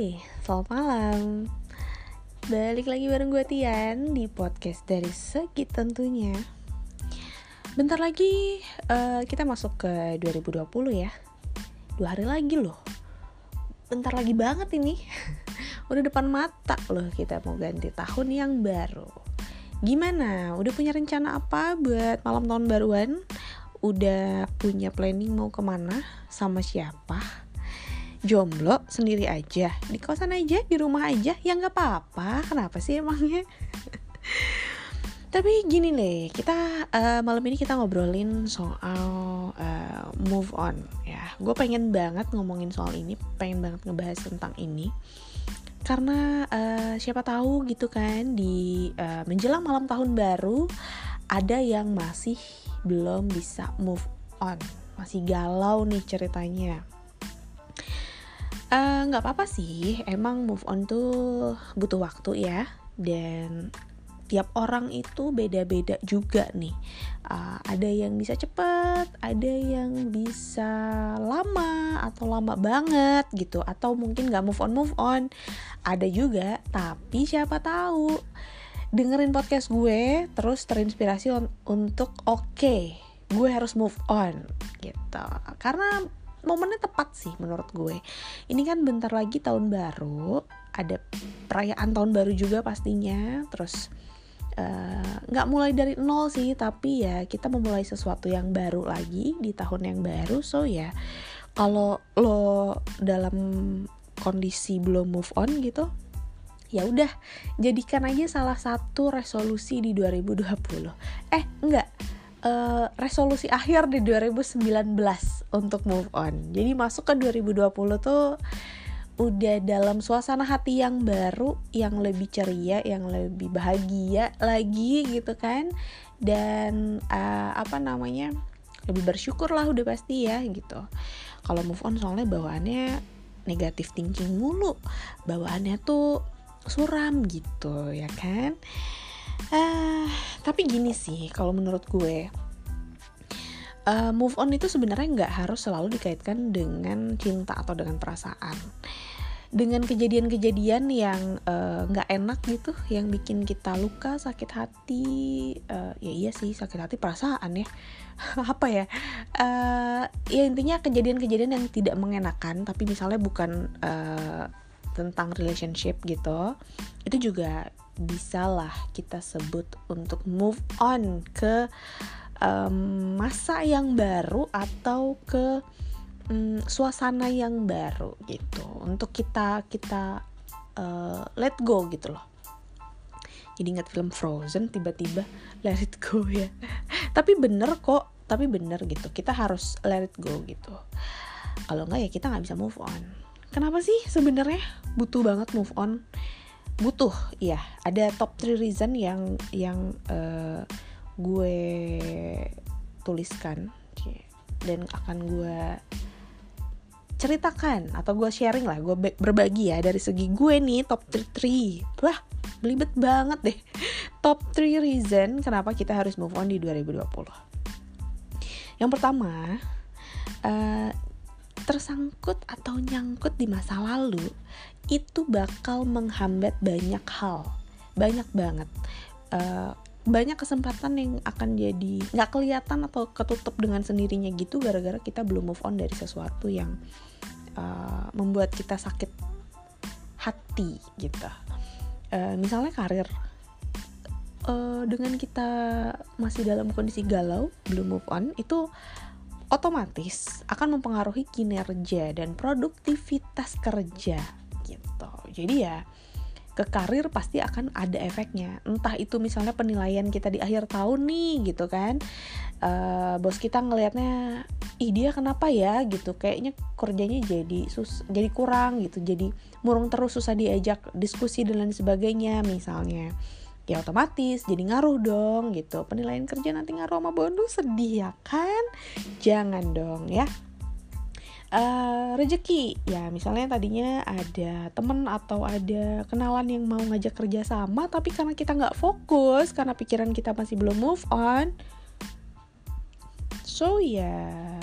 Hai, selamat malam Balik lagi bareng gue Tian di podcast dari Segi tentunya Bentar lagi uh, kita masuk ke 2020 ya Dua hari lagi loh Bentar lagi banget ini Udah depan mata loh kita mau ganti tahun yang baru Gimana? Udah punya rencana apa buat malam tahun baruan? Udah punya planning mau ke mana? Sama siapa? Jomblo sendiri aja di kosan aja di rumah aja ya nggak apa-apa. Kenapa sih emangnya? Tapi gini nih kita uh, malam ini kita ngobrolin soal uh, move on ya. Gue pengen banget ngomongin soal ini pengen banget ngebahas tentang ini. Karena uh, siapa tahu gitu kan di uh, menjelang malam tahun baru ada yang masih belum bisa move on masih galau nih ceritanya nggak uh, apa-apa sih. Emang move on tuh butuh waktu ya. Dan tiap orang itu beda-beda juga nih. Uh, ada yang bisa cepet ada yang bisa lama atau lama banget gitu. Atau mungkin nggak move on move on. Ada juga tapi siapa tahu. Dengerin podcast gue terus terinspirasi untuk oke okay, gue harus move on gitu. Karena momennya tepat sih menurut gue. Ini kan bentar lagi tahun baru ada perayaan tahun baru juga pastinya. Terus eh, nggak uh, mulai dari nol sih tapi ya kita memulai sesuatu yang baru lagi di tahun yang baru. So ya kalau lo dalam kondisi belum move on gitu ya udah jadikan aja salah satu resolusi di 2020 eh enggak uh, resolusi akhir di 2019 untuk move on. Jadi masuk ke 2020 tuh udah dalam suasana hati yang baru, yang lebih ceria, yang lebih bahagia lagi gitu kan. Dan uh, apa namanya? lebih bersyukur lah udah pasti ya gitu. Kalau move on soalnya bawaannya negatif thinking mulu. Bawaannya tuh suram gitu ya kan. Uh, tapi gini sih, kalau menurut gue, uh, move on itu sebenarnya nggak harus selalu dikaitkan dengan cinta atau dengan perasaan. Dengan kejadian-kejadian yang eh, nggak uh, enak gitu, yang bikin kita luka, sakit hati, uh, ya iya sih sakit hati perasaan ya. Apa ya? Uh, ya intinya kejadian-kejadian yang tidak mengenakan, tapi misalnya bukan uh, tentang relationship gitu, itu juga bisalah kita sebut untuk move on ke um, masa yang baru atau ke um, suasana yang baru gitu. Untuk kita kita uh, let go gitu loh. Jadi ingat film Frozen tiba-tiba let it go ya. Tapi bener kok tapi bener gitu. Kita harus let it go gitu. Kalau nggak ya kita nggak bisa move on. Kenapa sih sebenarnya butuh banget move on butuh ya ada top 3 reason yang yang uh, gue tuliskan dan akan gue ceritakan atau gue sharing lah gue berbagi ya. Dari segi gue nih top 3 wah belibet banget deh. Top 3 reason kenapa kita harus move on di 2020 yang pertama uh, tersangkut atau nyangkut di masa lalu itu bakal menghambat banyak hal. Banyak banget. Uh, banyak kesempatan yang akan jadi nggak kelihatan atau ketutup dengan sendirinya gitu gara-gara kita belum move on dari sesuatu yang uh, membuat kita sakit hati gitu. Uh, misalnya karir. Uh, dengan kita masih dalam kondisi galau belum move on itu otomatis akan mempengaruhi kinerja dan produktivitas kerja gitu. Jadi ya ke karir pasti akan ada efeknya. Entah itu misalnya penilaian kita di akhir tahun nih gitu kan. Uh, bos kita ngelihatnya ih dia kenapa ya? gitu. Kayaknya kerjanya jadi sus jadi kurang gitu. Jadi murung terus susah diajak diskusi dan lain sebagainya misalnya. Ya otomatis jadi ngaruh dong gitu. Penilaian kerja nanti ngaruh sama bonus sedih ya kan? Jangan dong ya uh, rezeki. Ya misalnya tadinya ada temen atau ada kenalan yang mau ngajak kerja sama tapi karena kita nggak fokus karena pikiran kita masih belum move on so ya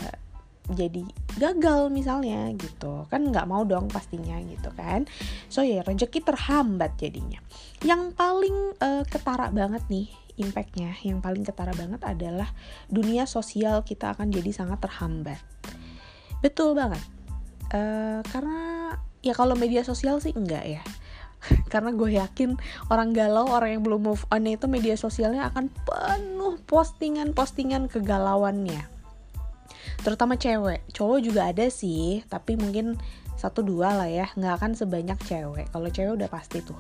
jadi gagal misalnya gitu. Kan nggak mau dong pastinya gitu kan. So ya rezeki terhambat jadinya. Yang paling uh, ketara banget nih impactnya yang paling ketara banget adalah dunia sosial kita akan jadi sangat terhambat betul banget. Uh, karena ya kalau media sosial sih enggak ya. Karena gue yakin orang galau orang yang belum move on itu media sosialnya akan penuh postingan-postingan kegalauannya. Terutama cewek. Cowok juga ada sih tapi mungkin satu dua lah ya. Nggak akan sebanyak cewek. Kalau cewek udah pasti tuh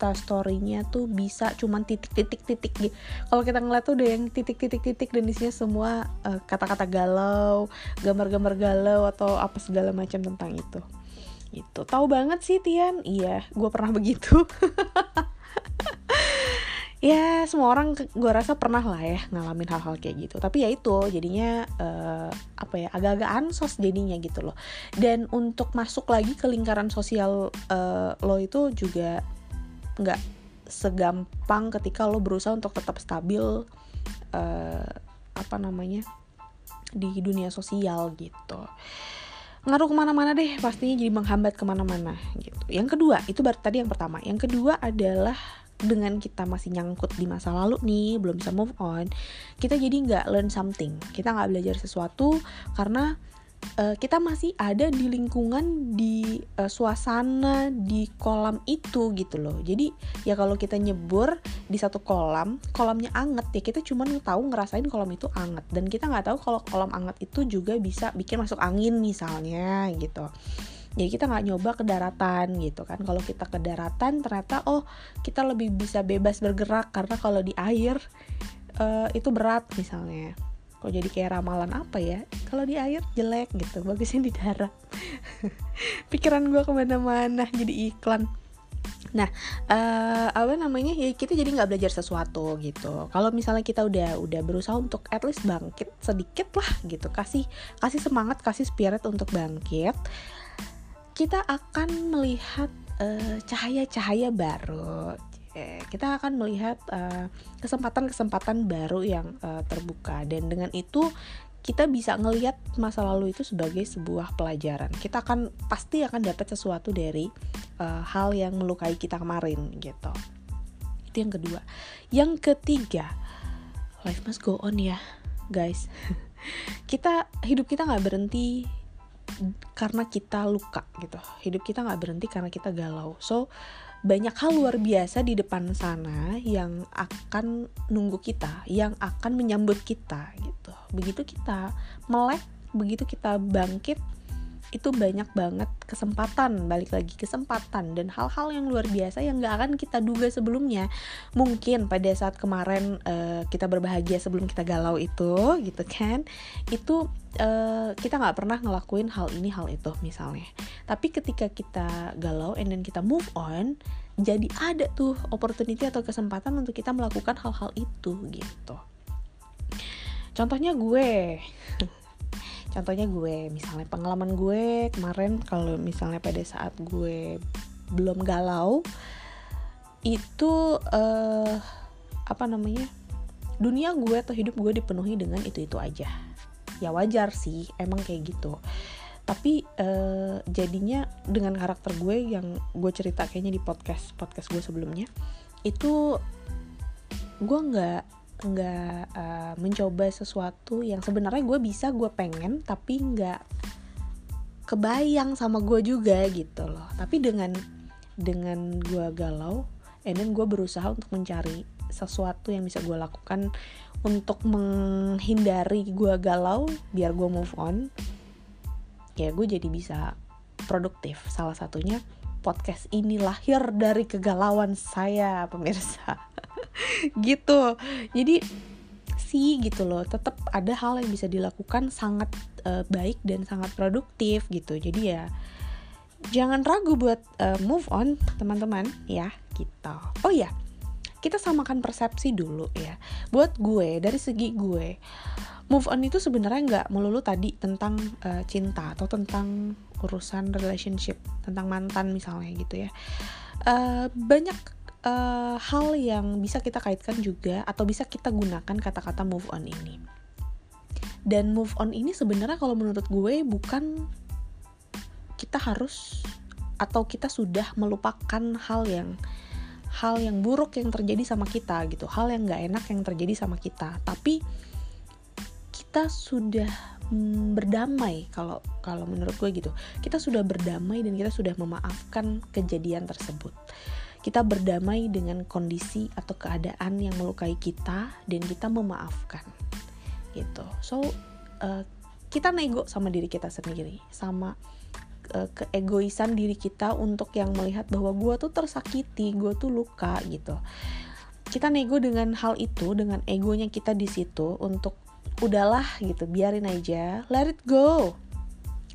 insta storynya tuh bisa cuman titik titik titik gitu kalau kita ngeliat tuh udah yang titik titik titik dan isinya semua uh, kata-kata galau gambar-gambar galau atau apa segala macam tentang itu. Itu tahu banget sih Tian? Iya gue pernah begitu. Ya semua orang gue rasa pernah lah ya ngalamin hal-hal kayak gitu. Tapi ya itu jadinya uh, apa ya agak-agak ansos jadinya gitu loh. Dan untuk masuk lagi ke lingkaran sosial uh, lo itu juga nggak segampang ketika lo berusaha untuk tetap stabil uh, apa namanya di dunia sosial gitu. Ngaruh ke mana-mana deh pastinya jadi menghambat ke mana-mana gitu. Yang kedua itu baru tadi yang pertama. Yang kedua adalah dengan kita masih nyangkut di masa lalu nih belum bisa move on kita jadi nggak learn something. Kita nggak belajar sesuatu karena uh, kita masih ada di lingkungan di uh, suasana di kolam itu gitu loh. Jadi ya kalau kita nyebur di satu kolam kolamnya anget ya kita cuma tahu ngerasain kolam itu anget. Dan kita nggak tahu kalau kolam anget itu juga bisa bikin masuk angin misalnya gitu. Jadi kita nggak nyoba ke daratan gitu kan. Kalau kita ke daratan ternyata oh kita lebih bisa bebas bergerak karena kalau di air uh, itu berat misalnya kok jadi kayak ramalan apa ya kalau di air jelek gitu bagusnya di darat pikiran gue ke mana-mana jadi iklan Nah, uh, apa namanya ya kita jadi nggak belajar sesuatu gitu. Kalau misalnya kita udah udah berusaha untuk at least bangkit sedikit lah gitu, kasih kasih semangat, kasih spirit untuk bangkit kita akan melihat eh, cahaya-cahaya uh, baru. Kita akan melihat eh, kesempatan-kesempatan uh, baru yang uh, terbuka dan dengan itu kita bisa ngelihat masa lalu itu sebagai sebuah pelajaran. Kita akan pasti akan dapat sesuatu dari uh, hal yang melukai kita kemarin gitu. Itu yang kedua. Yang ketiga, life must go on ya, guys. kita hidup kita nggak berhenti karena kita luka gitu hidup kita nggak berhenti karena kita galau so banyak hal luar biasa di depan sana yang akan nunggu kita yang akan menyambut kita gitu. Begitu kita melek begitu kita bangkit itu banyak banget kesempatan balik lagi kesempatan dan hal-hal yang luar biasa yang gak akan kita duga sebelumnya. Mungkin pada saat kemarin uh, kita berbahagia sebelum kita galau itu gitu kan itu uh, kita nggak pernah ngelakuin hal ini hal itu misalnya. Tapi ketika kita galau and then kita move on jadi ada tuh opportunity atau kesempatan untuk kita melakukan hal-hal itu gitu. Contohnya gue contohnya gue misalnya pengalaman gue kemarin kalau misalnya pada saat gue belum galau itu uh, apa namanya dunia gue atau hidup gue dipenuhi dengan itu itu aja. Ya wajar sih emang kayak gitu. Tapi uh, jadinya dengan karakter gue yang gue cerita kayaknya di podcast podcast gue sebelumnya itu gue nggak nggak uh, mencoba sesuatu yang sebenarnya gue bisa gue pengen tapi nggak kebayang sama gue juga gitu loh. Tapi dengan dengan gue galau and then gue berusaha untuk mencari sesuatu yang bisa gue lakukan untuk menghindari gue galau biar gue move on ya gue jadi bisa produktif. Salah satunya podcast ini lahir dari kegalauan saya pemirsa gitu. Jadi sih gitu loh. Tetap ada hal yang bisa dilakukan sangat uh, baik dan sangat produktif gitu. Jadi ya jangan ragu buat uh, move on teman-teman ya gitu. Oh ya kita samakan persepsi dulu ya. Buat gue dari segi gue move on itu sebenarnya nggak melulu tadi tentang uh, cinta atau tentang urusan relationship tentang mantan misalnya gitu ya. Uh, banyak uh, hal yang bisa kita kaitkan juga atau bisa kita gunakan kata-kata move on ini. dan move on ini sebenarnya kalau menurut gue bukan kita harus atau kita sudah melupakan hal yang hal yang buruk yang terjadi sama kita gitu. Hal yang nggak enak yang terjadi sama kita. Tapi kita sudah mm, berdamai kalau kalau menurut gue gitu. Kita sudah berdamai dan kita sudah memaafkan kejadian tersebut kita berdamai dengan kondisi atau keadaan yang melukai kita dan kita memaafkan. Gitu. So uh, kita nego sama diri kita sendiri sama uh, keegoisan diri kita untuk yang melihat bahwa gue tuh tersakiti gue tuh luka gitu. Kita nego dengan hal itu dengan egonya kita di situ untuk udahlah gitu biarin aja let it go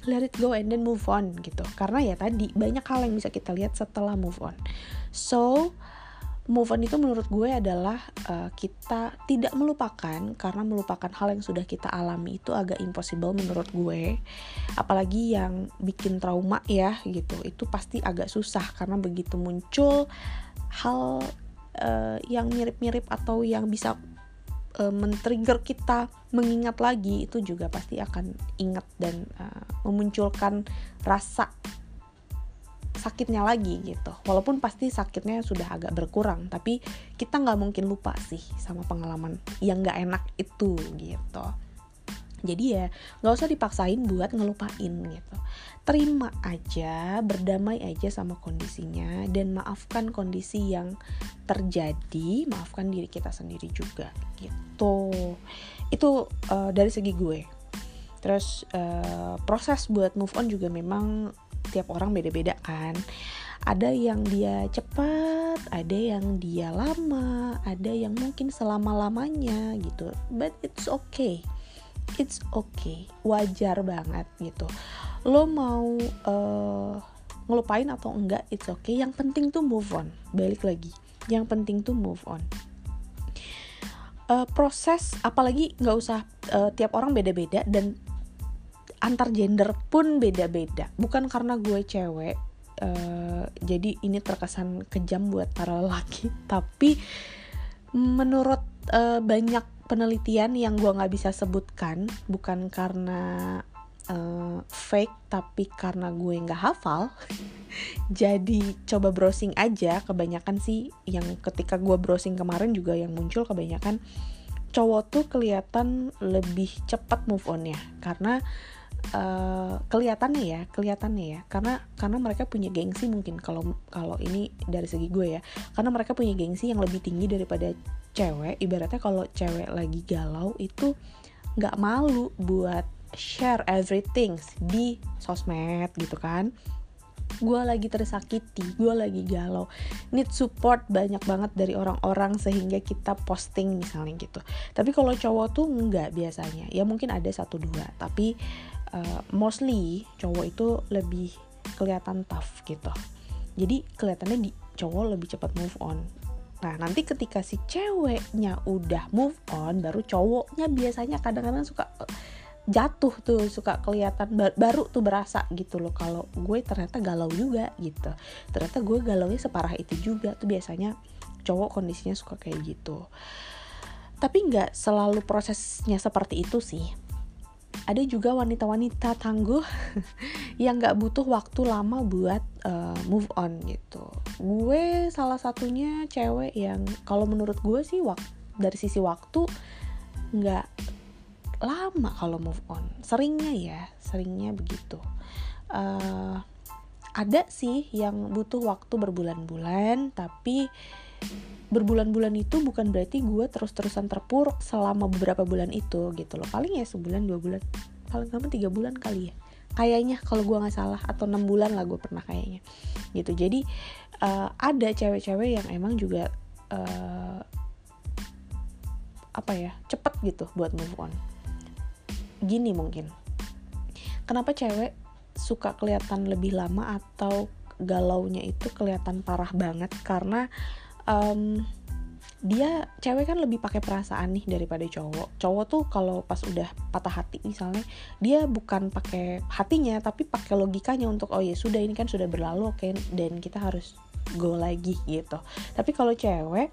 let it go and then move on gitu. Karena ya tadi banyak hal yang bisa kita lihat setelah move on so move on itu menurut gue adalah uh, kita tidak melupakan karena melupakan hal yang sudah kita alami itu agak impossible menurut gue. Apalagi yang bikin trauma ya gitu. Itu pasti agak susah karena begitu muncul hal uh, yang mirip-mirip atau yang bisa uh, men-trigger kita mengingat lagi itu juga pasti akan ingat dan uh, memunculkan rasa sakitnya lagi gitu. Walaupun pasti sakitnya sudah agak berkurang tapi kita nggak mungkin lupa sih sama pengalaman yang nggak enak itu gitu. Jadi ya nggak usah dipaksain buat ngelupain gitu. Terima aja berdamai aja sama kondisinya dan maafkan kondisi yang terjadi maafkan diri kita sendiri juga gitu. Itu uh, dari segi gue. Terus uh, proses buat move on juga memang tiap orang beda-beda kan. Ada yang dia cepat ada yang dia lama ada yang mungkin selama-lamanya gitu. But it's okay. It's okay. Wajar banget gitu. Lo mau uh, ngelupain atau enggak it's okay. Yang penting tuh move on. Balik lagi. Yang penting tuh move on. Uh, proses apalagi nggak usah uh, tiap orang beda-beda dan antar gender pun beda-beda. Bukan karena gue cewek uh, jadi ini terkesan kejam buat para laki tapi menurut uh, banyak penelitian yang gue nggak bisa sebutkan bukan karena uh, fake tapi karena gue nggak hafal jadi coba browsing aja. Kebanyakan sih yang ketika gue browsing kemarin juga yang muncul kebanyakan cowok tuh kelihatan lebih cepat move on ya karena uh, kelihatannya ya kelihatannya ya. Karena karena mereka punya gengsi mungkin kalau kalau ini dari segi gue ya. Karena mereka punya gengsi yang lebih tinggi daripada cewek. Ibaratnya kalau cewek lagi galau itu nggak malu buat share everything di sosmed gitu kan. Gue lagi tersakiti, gue lagi galau, need support banyak banget dari orang-orang sehingga kita posting misalnya gitu. Tapi kalau cowok tuh nggak biasanya, ya mungkin ada satu dua, tapi uh, mostly cowok itu lebih kelihatan tough gitu. Jadi kelihatannya di cowok lebih cepat move on Nah, nanti ketika si ceweknya udah move on, baru cowoknya biasanya kadang-kadang suka eh, jatuh tuh, suka kelihatan baru tuh berasa gitu loh kalau gue ternyata galau juga gitu. Ternyata gue galaunya separah itu juga tuh biasanya cowok kondisinya suka kayak gitu. Tapi nggak selalu prosesnya seperti itu sih ada juga wanita-wanita tangguh yang gak butuh waktu lama buat uh, move on gitu. Gue salah satunya cewek yang kalau menurut gue sih wak dari sisi waktu nggak lama kalau move on. Seringnya ya, seringnya begitu. Uh, ada sih yang butuh waktu berbulan-bulan, tapi berbulan-bulan itu bukan berarti gue terus-terusan terpuruk selama beberapa bulan itu gitu loh. Paling ya sebulan dua bulan. Paling lama tiga bulan kali ya. Kayaknya kalau gue nggak salah atau enam bulan lah gue pernah kayaknya. Gitu. Jadi uh, ada cewek-cewek yang emang juga uh, apa ya cepet gitu buat move on. Gini mungkin. Kenapa cewek suka kelihatan lebih lama atau galaunya itu kelihatan parah banget? Karena um, dia cewek kan lebih pakai perasaan nih daripada cowok. Cowok tuh kalau pas udah patah hati misalnya dia bukan pakai hatinya tapi pakai logikanya untuk oh ya sudah ini kan sudah berlalu oke okay, dan kita harus go lagi gitu. Tapi kalau cewek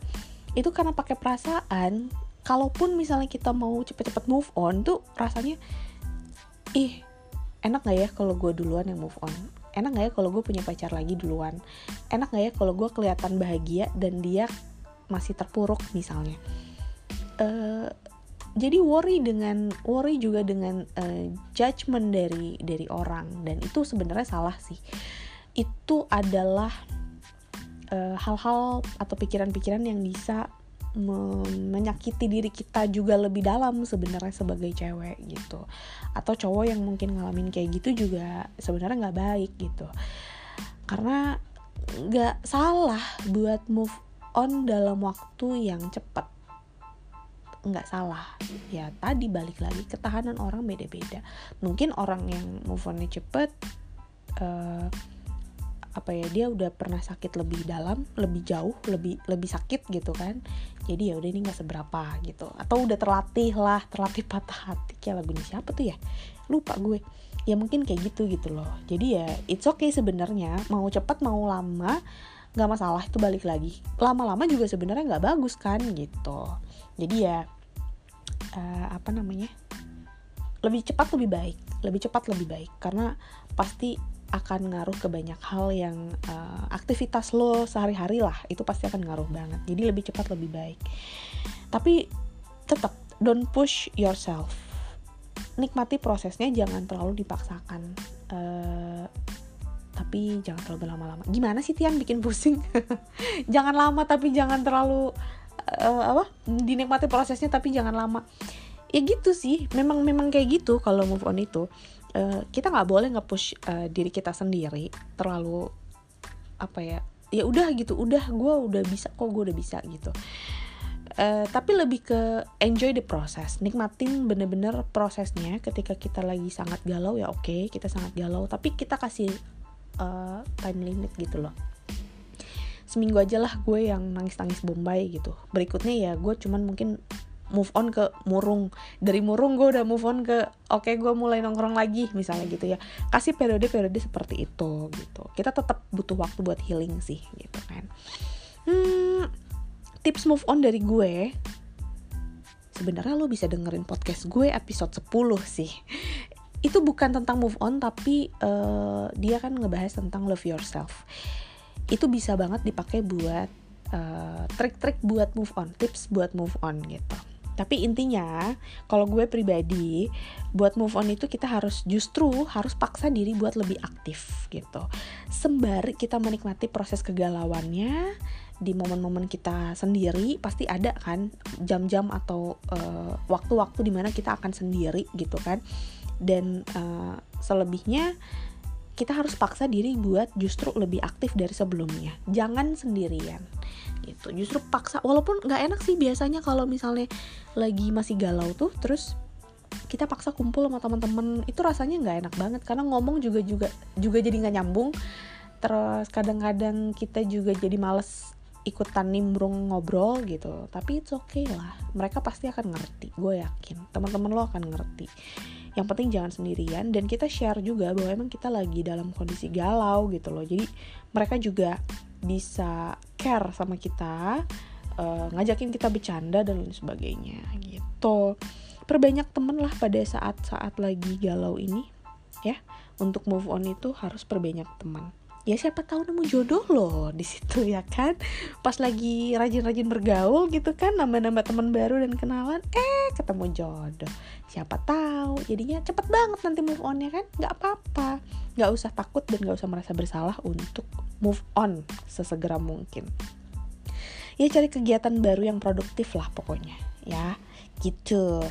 itu karena pakai perasaan kalaupun misalnya kita mau cepet-cepet move on tuh rasanya ih enak gak ya kalau gue duluan yang move on enak gak ya kalau gue punya pacar lagi duluan? Enak gak ya kalau gue kelihatan bahagia dan dia masih terpuruk misalnya? Uh, jadi worry dengan worry juga dengan uh, judgement dari dari orang. Dan itu sebenarnya salah sih. Itu adalah eh, hal-hal uh, atau pikiran-pikiran yang bisa menyakiti diri kita juga lebih dalam sebenarnya sebagai cewek gitu. Atau cowok yang mungkin ngalamin kayak gitu juga sebenarnya nggak baik gitu. Karena nggak salah buat move on dalam waktu yang cepat nggak salah. Ya tadi balik lagi ketahanan orang beda-beda. Mungkin orang yang move onnya cepet uh, apa ya dia udah pernah sakit lebih dalam lebih jauh lebih lebih sakit gitu kan. Jadi ya udah ini nggak seberapa gitu. Atau udah terlatih lah terlatih patah hati. Kayak lagu ini siapa tuh ya? Lupa gue. Ya mungkin kayak gitu gitu loh. Jadi ya it's okay sebenarnya. Mau cepat mau lama nggak masalah. Itu balik lagi. Lama-lama juga sebenarnya nggak bagus kan gitu. Jadi ya uh, apa namanya? Lebih cepat lebih baik. Lebih cepat lebih baik. Karena pasti akan ngaruh ke banyak hal yang uh, aktivitas lo sehari-hari lah. Itu pasti akan ngaruh banget. Jadi lebih cepat lebih baik. Tapi tetap don't push yourself. Nikmati prosesnya jangan terlalu dipaksakan. Uh, tapi jangan terlalu berlama-lama. Gimana sih Tian bikin pusing? Jangan lama tapi jangan terlalu uh, apa dinikmati prosesnya tapi jangan lama. Ya gitu sih. Memang memang kayak gitu kalau move on itu uh, kita nggak boleh nge-push uh, diri kita sendiri terlalu apa ya ya udah gitu udah gue udah bisa kok gue udah bisa gitu. Uh, tapi lebih ke enjoy the process nikmatin bener-bener prosesnya. Ketika kita lagi sangat galau ya oke okay, kita sangat galau. Tapi kita kasih uh, time limit gitu loh. Seminggu aja lah gue yang nangis-nangis Bombay gitu. Berikutnya ya gue cuman mungkin move on ke murung. Dari murung gue udah move on ke oke okay, gue mulai nongkrong lagi misalnya gitu ya. Kasih periode-periode seperti itu gitu. Kita tetap butuh waktu buat healing sih gitu kan. Hmm, tips move on dari gue sebenarnya lo bisa dengerin podcast gue episode 10 sih. Itu bukan tentang move on tapi uh, dia kan ngebahas tentang love yourself. Itu bisa banget dipakai buat uh, trik-trik buat move on tips buat move on gitu tapi intinya, kalau gue pribadi, buat move on itu kita harus justru harus paksa diri buat lebih aktif gitu. Sembari kita menikmati proses kegalauannya di momen-momen kita sendiri pasti ada kan jam-jam atau uh, waktu-waktu di mana kita akan sendiri gitu kan. Dan uh, selebihnya kita harus paksa diri buat justru lebih aktif dari sebelumnya. Jangan sendirian gitu. Justru paksa walaupun nggak enak sih biasanya kalau misalnya lagi masih galau tuh terus kita paksa kumpul sama teman-teman itu rasanya nggak enak banget karena ngomong juga juga juga jadi nggak nyambung. Terus kadang-kadang kita juga jadi males ikutan nimbrung ngobrol gitu. Tapi it's okay lah mereka pasti akan ngerti gue yakin. Teman-teman lo akan ngerti yang penting jangan sendirian dan kita share juga bahwa emang kita lagi dalam kondisi galau gitu loh. Jadi mereka juga bisa care sama kita uh, ngajakin kita bercanda dan lain sebagainya gitu. Perbanyak temen lah pada saat-saat lagi galau ini ya. Untuk move on itu harus perbanyak teman ya siapa tahu nemu jodoh loh di situ ya kan? Pas lagi rajin-rajin bergaul gitu kan nambah-nambah teman baru dan kenalan eh ketemu jodoh. Siapa tahu jadinya cepet banget nanti move on ya kan? Nggak apa-apa. Nggak usah takut dan nggak usah merasa bersalah untuk move on sesegera mungkin. Ya cari kegiatan baru yang produktif lah pokoknya ya. Gitu.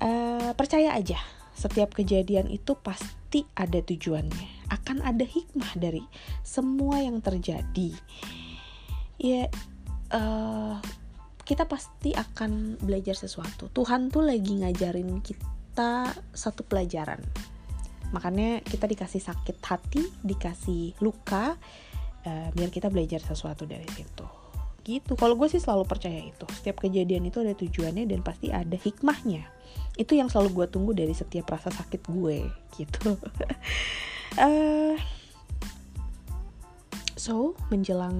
Uh, percaya aja setiap kejadian itu pasti ada tujuannya. Akan ada hikmah dari semua yang terjadi. Ya uh, kita pasti akan belajar sesuatu. Tuhan tuh lagi ngajarin kita satu pelajaran. Makanya kita dikasih sakit hati dikasih luka uh, biar kita belajar sesuatu dari situ gitu. Kalau gue sih selalu percaya itu. Setiap kejadian itu ada tujuannya dan pasti ada hikmahnya. Itu yang selalu gue tunggu dari setiap rasa sakit gue gitu. Uh, so menjelang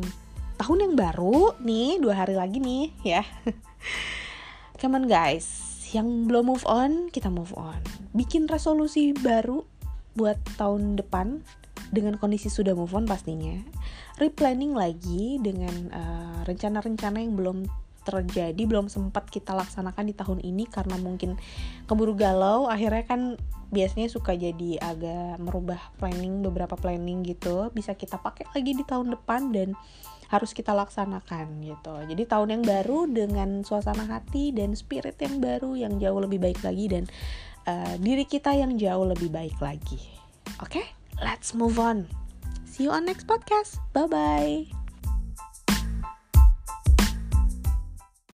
tahun yang baru nih dua hari lagi nih ya. Come on guys. Yang belum move on kita move on. Bikin resolusi baru buat tahun depan dengan kondisi sudah move on pastinya replanning lagi dengan uh, rencana-rencana uh, yang belum terjadi belum sempat kita laksanakan di tahun ini karena mungkin keburu galau akhirnya kan biasanya suka jadi agak merubah planning beberapa planning gitu bisa kita pakai lagi di tahun depan dan harus kita laksanakan gitu. Jadi tahun yang baru dengan suasana hati dan spirit yang baru yang jauh lebih baik lagi dan uh, diri kita yang jauh lebih baik lagi. Oke, okay? Let's move on. See you on next podcast. Bye bye.